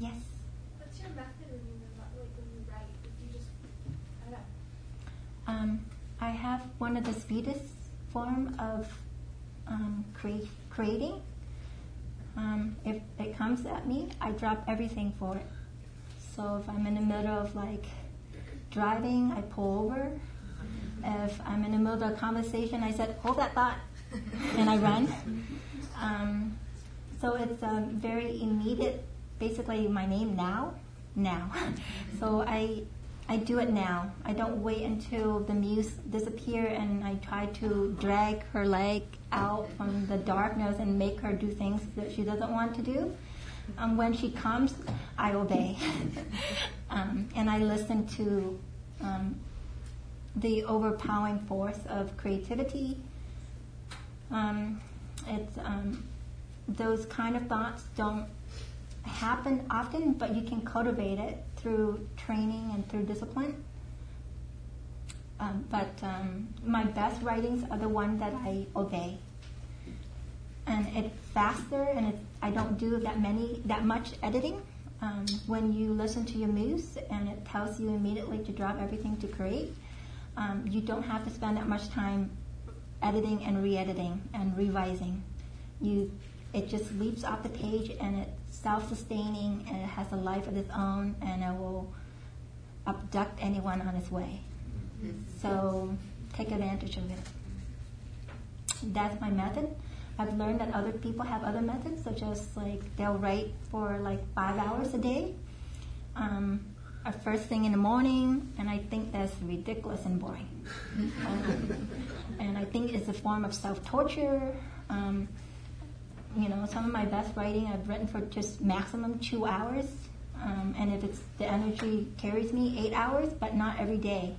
Yes. What's your method when you like when you write? If you just I don't Um, I have one of the sweetest form of um, cre- creating. Um, if it comes at me, I drop everything for it. So if I'm in the middle of like driving, I pull over. If I'm in the middle of a conversation, I said, "Hold that thought," and I run. Um, so it's um, very immediate. Basically, my name now, now. so I I do it now. I don't wait until the muse disappear and I try to drag her leg out from the darkness and make her do things that she doesn't want to do. Um, when she comes, I obey. um, and I listen to um, the overpowering force of creativity. Um, it's um, those kind of thoughts don't happen often, but you can cultivate it through training and through discipline. Um, but um, my best writings are the ones that I obey, and it's faster, and I don't do that many that much editing. Um, when you listen to your muse and it tells you immediately to drop everything to create, um, you don't have to spend that much time editing and re-editing and revising. You, it just leaps off the page and it's self-sustaining and it has a life of its own and it will abduct anyone on its way. So take advantage of it. That's my method. I've learned that other people have other methods, such as like they'll write for like five hours a day, um, first thing in the morning, and I think that's ridiculous and boring. um, and I think it's a form of self-torture. Um, you know, some of my best writing I've written for just maximum two hours, um, and if it's the energy carries me eight hours, but not every day,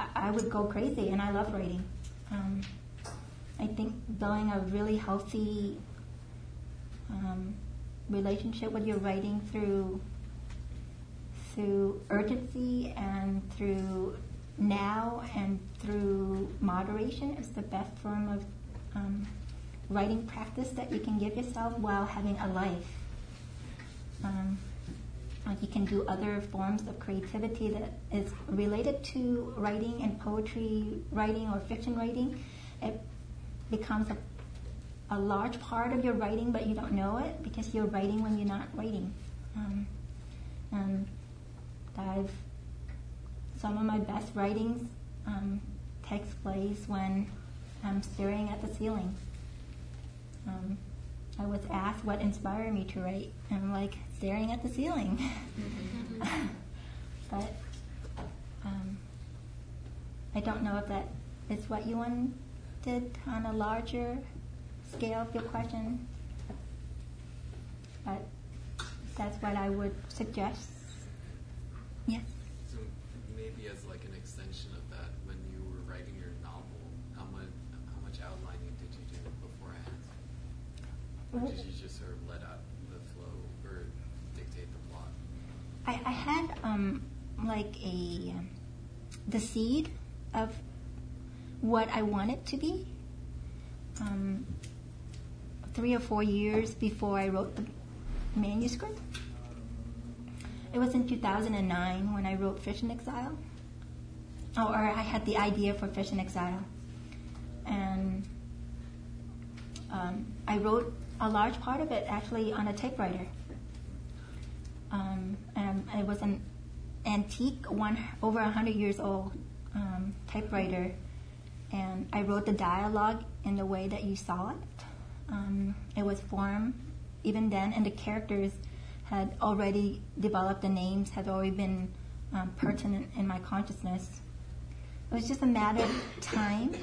I, I would go crazy. And I love writing. Um, I think building a really healthy um, relationship with your writing through through urgency and through now and through moderation is the best form of um, writing practice that you can give yourself while having a life. Um, you can do other forms of creativity that is related to writing and poetry writing or fiction writing. It becomes a, a large part of your writing, but you don't know it because you're writing when you're not writing. Um, I've some of my best writings um, takes place when I'm staring at the ceiling. Um, I was asked what inspired me to write, and I'm like staring at the ceiling. but um, I don't know if that is what you wanted on a larger scale of your question. But that's what I would suggest. Yes. So maybe as like an Or did you just sort of let out the flow or dictate the plot? I, I had um, like a the seed of what I want it to be. Um, three or four years before I wrote the manuscript. It was in 2009 when I wrote Fish in Exile. Oh, or I had the idea for Fish in Exile. And um, I wrote a large part of it actually on a typewriter. Um, and it was an antique, one over 100 years old um, typewriter. And I wrote the dialogue in the way that you saw it. Um, it was formed even then, and the characters had already developed, the names had already been um, pertinent in my consciousness. It was just a matter of time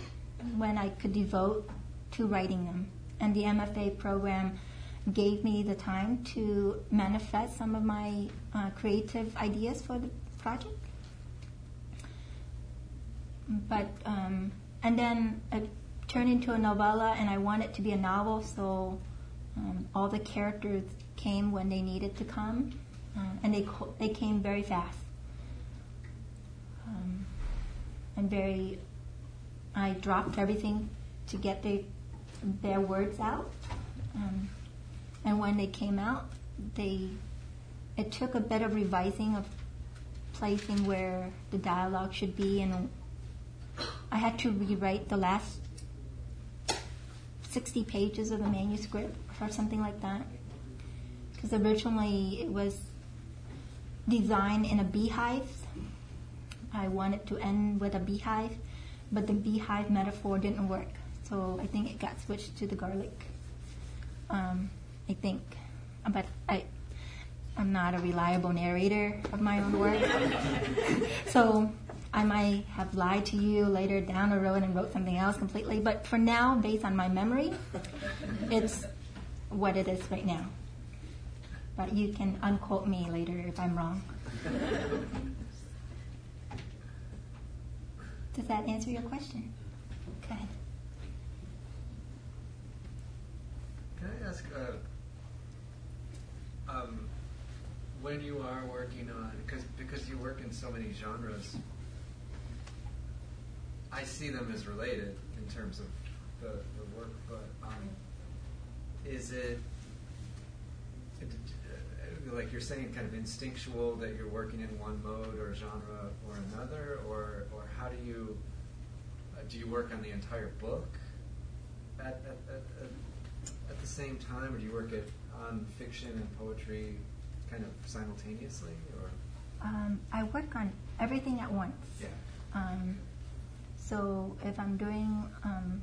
when I could devote to writing them. And the MFA program gave me the time to manifest some of my uh, creative ideas for the project. But, um, and then it turned into a novella, and I wanted it to be a novel, so um, all the characters came when they needed to come, uh, and they, co- they came very fast. Um, and very, I dropped everything to get the, their words out. Um, and when they came out, they, it took a bit of revising of placing where the dialogue should be, and I had to rewrite the last 60 pages of the manuscript or something like that. Because originally it was designed in a beehive. I wanted to end with a beehive, but the beehive metaphor didn't work. So I think it got switched to the garlic. Um, I think, but I, I'm not a reliable narrator of my own work. so I might have lied to you later down the road and wrote something else completely. But for now, based on my memory, it's what it is right now. But you can unquote me later if I'm wrong. Does that answer your question? Go Can I ask, uh, um, when you are working on, because because you work in so many genres, I see them as related in terms of the, the work, but um, is it, uh, like you're saying, kind of instinctual that you're working in one mode or genre or another, or or how do you uh, do you work on the entire book at, at, at, at at the same time, or do you work at, on fiction and poetry kind of simultaneously, or? Um, I work on everything at once. Yeah. Um, so if I'm doing um,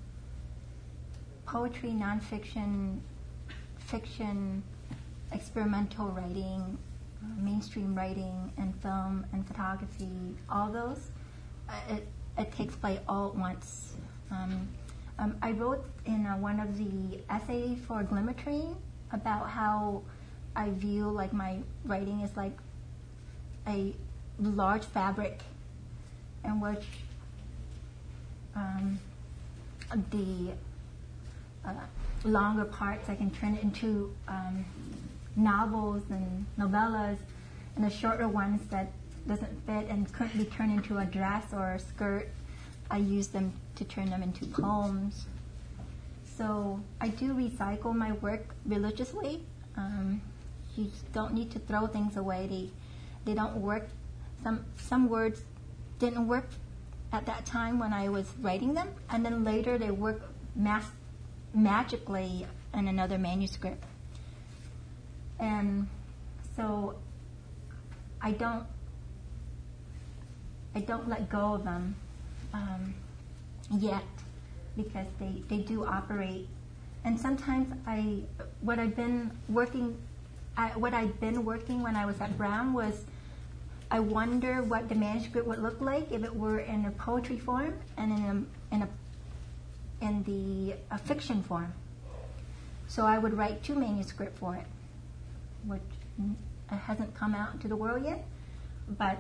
poetry, nonfiction, fiction, experimental writing, uh, mainstream writing, and film and photography, all those, uh, it, it takes place all at once. Um, um, I wrote in uh, one of the essays for Glimmer Train about how I view like my writing is like a large fabric in which um, the uh, longer parts I can turn it into um, novels and novellas, and the shorter ones that doesn't fit and couldn't be turned into a dress or a skirt, I use them to turn them into poems. So I do recycle my work religiously. Um, you don't need to throw things away. They they don't work. Some some words didn't work at that time when I was writing them, and then later they work mass- magically in another manuscript. And so I don't I don't let go of them um, yet because they, they do operate. And sometimes I what I've been working I, what I'd been working when I was at Brown was I wonder what the manuscript would look like if it were in a poetry form and in a, in a in the a fiction form. So I would write two manuscripts for it, which hasn't come out into the world yet. But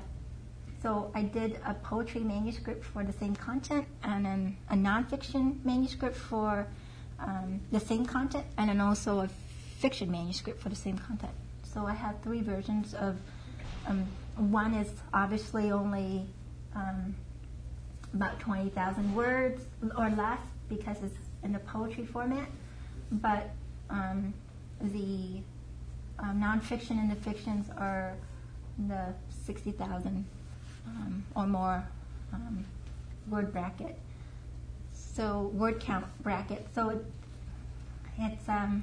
so I did a poetry manuscript for the same content, and then a nonfiction manuscript for um, the same content, and then also a fiction manuscript for the same content. So I have three versions of. Um, one is obviously only um, about 20,000 words or less because it's in the poetry format. But um, the um, nonfiction and the fictions are the 60,000 um, or more um, word bracket. So word count bracket. So it, it's um,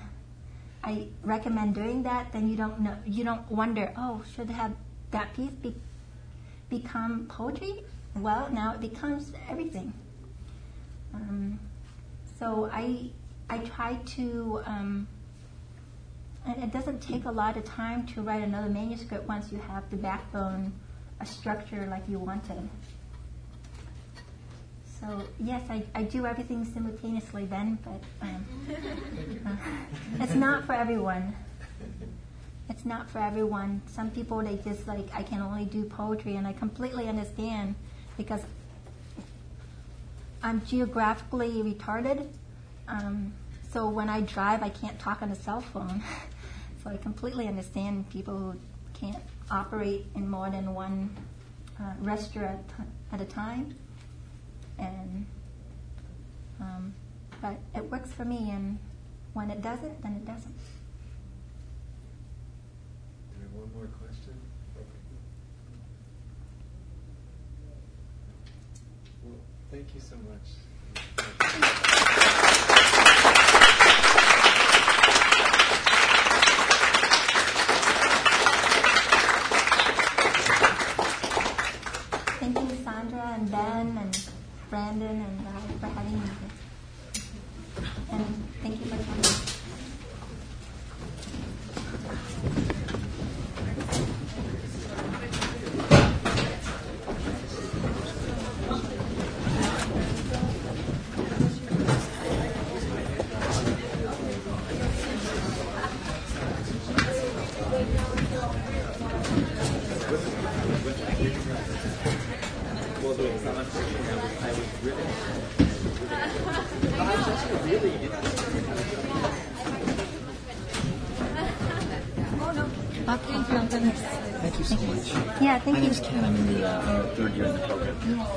I recommend doing that. Then you don't know you don't wonder. Oh, should have that piece be become poetry? Well, now it becomes everything. Um, so I I try to. Um, it doesn't take a lot of time to write another manuscript once you have the backbone, a structure like you wanted. So yes, I, I do everything simultaneously then, but um, uh, it's not for everyone. It's not for everyone. Some people they just like I can only do poetry, and I completely understand because I'm geographically retarded. Um, so when I drive, I can't talk on a cell phone. so I completely understand people who can't operate in more than one uh, restaurant at a time. And um, but it works for me, and when it doesn't, then it doesn't. Do we have one more question? Well, thank you so much. Thank you, Sandra and Ben and Brandon and Ralph for having me here. And thank you for coming. Thank you so much. Yeah, thank My you. name's Ken. I'm in the uh, third year in the program. Yeah, thank you.